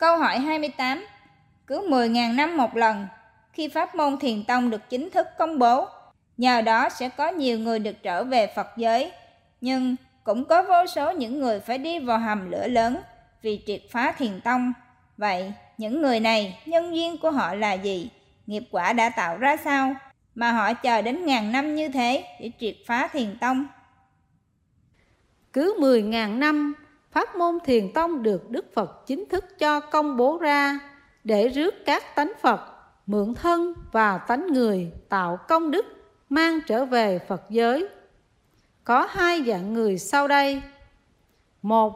Câu hỏi 28 Cứ 10.000 năm một lần, khi pháp môn thiền tông được chính thức công bố, nhờ đó sẽ có nhiều người được trở về Phật giới, nhưng cũng có vô số những người phải đi vào hầm lửa lớn vì triệt phá thiền tông. Vậy, những người này, nhân duyên của họ là gì? Nghiệp quả đã tạo ra sao? Mà họ chờ đến ngàn năm như thế để triệt phá thiền tông. Cứ 10.000 năm, pháp môn thiền tông được Đức Phật chính thức cho công bố ra để rước các tánh Phật, mượn thân và tánh người tạo công đức mang trở về Phật giới. Có hai dạng người sau đây. Một,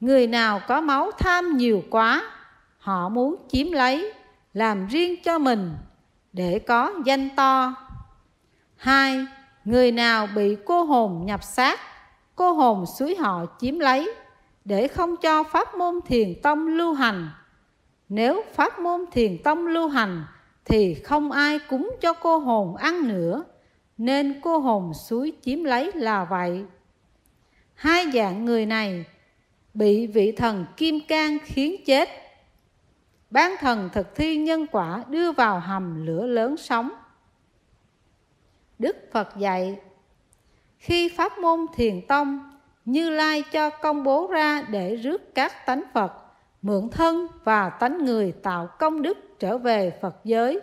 người nào có máu tham nhiều quá, họ muốn chiếm lấy, làm riêng cho mình để có danh to. Hai, người nào bị cô hồn nhập xác, cô hồn suối họ chiếm lấy để không cho pháp môn thiền tông lưu hành. Nếu pháp môn thiền tông lưu hành thì không ai cúng cho cô hồn ăn nữa, nên cô hồn suối chiếm lấy là vậy. Hai dạng người này bị vị thần kim cang khiến chết. Bán thần thực thi nhân quả đưa vào hầm lửa lớn sống. Đức Phật dạy, khi pháp môn thiền tông, như Lai cho công bố ra để rước các tánh Phật, mượn thân và tánh người tạo công đức trở về Phật giới.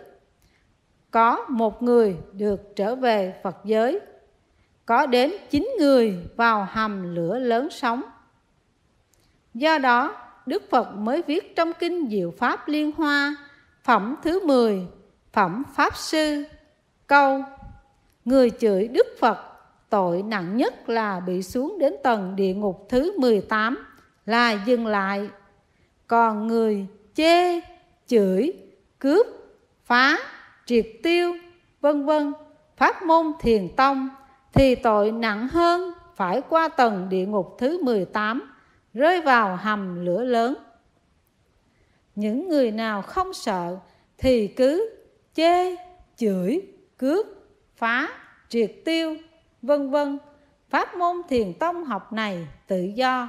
Có một người được trở về Phật giới, có đến chín người vào hầm lửa lớn sống. Do đó, Đức Phật mới viết trong Kinh Diệu Pháp Liên Hoa, phẩm thứ 10, phẩm Pháp Sư, câu Người chửi Đức Phật tội nặng nhất là bị xuống đến tầng địa ngục thứ 18 là dừng lại. Còn người chê, chửi, cướp, phá, triệt tiêu, vân vân pháp môn thiền tông thì tội nặng hơn phải qua tầng địa ngục thứ 18 rơi vào hầm lửa lớn. Những người nào không sợ thì cứ chê, chửi, cướp, phá, triệt tiêu, vân vân. Pháp môn thiền tông học này tự do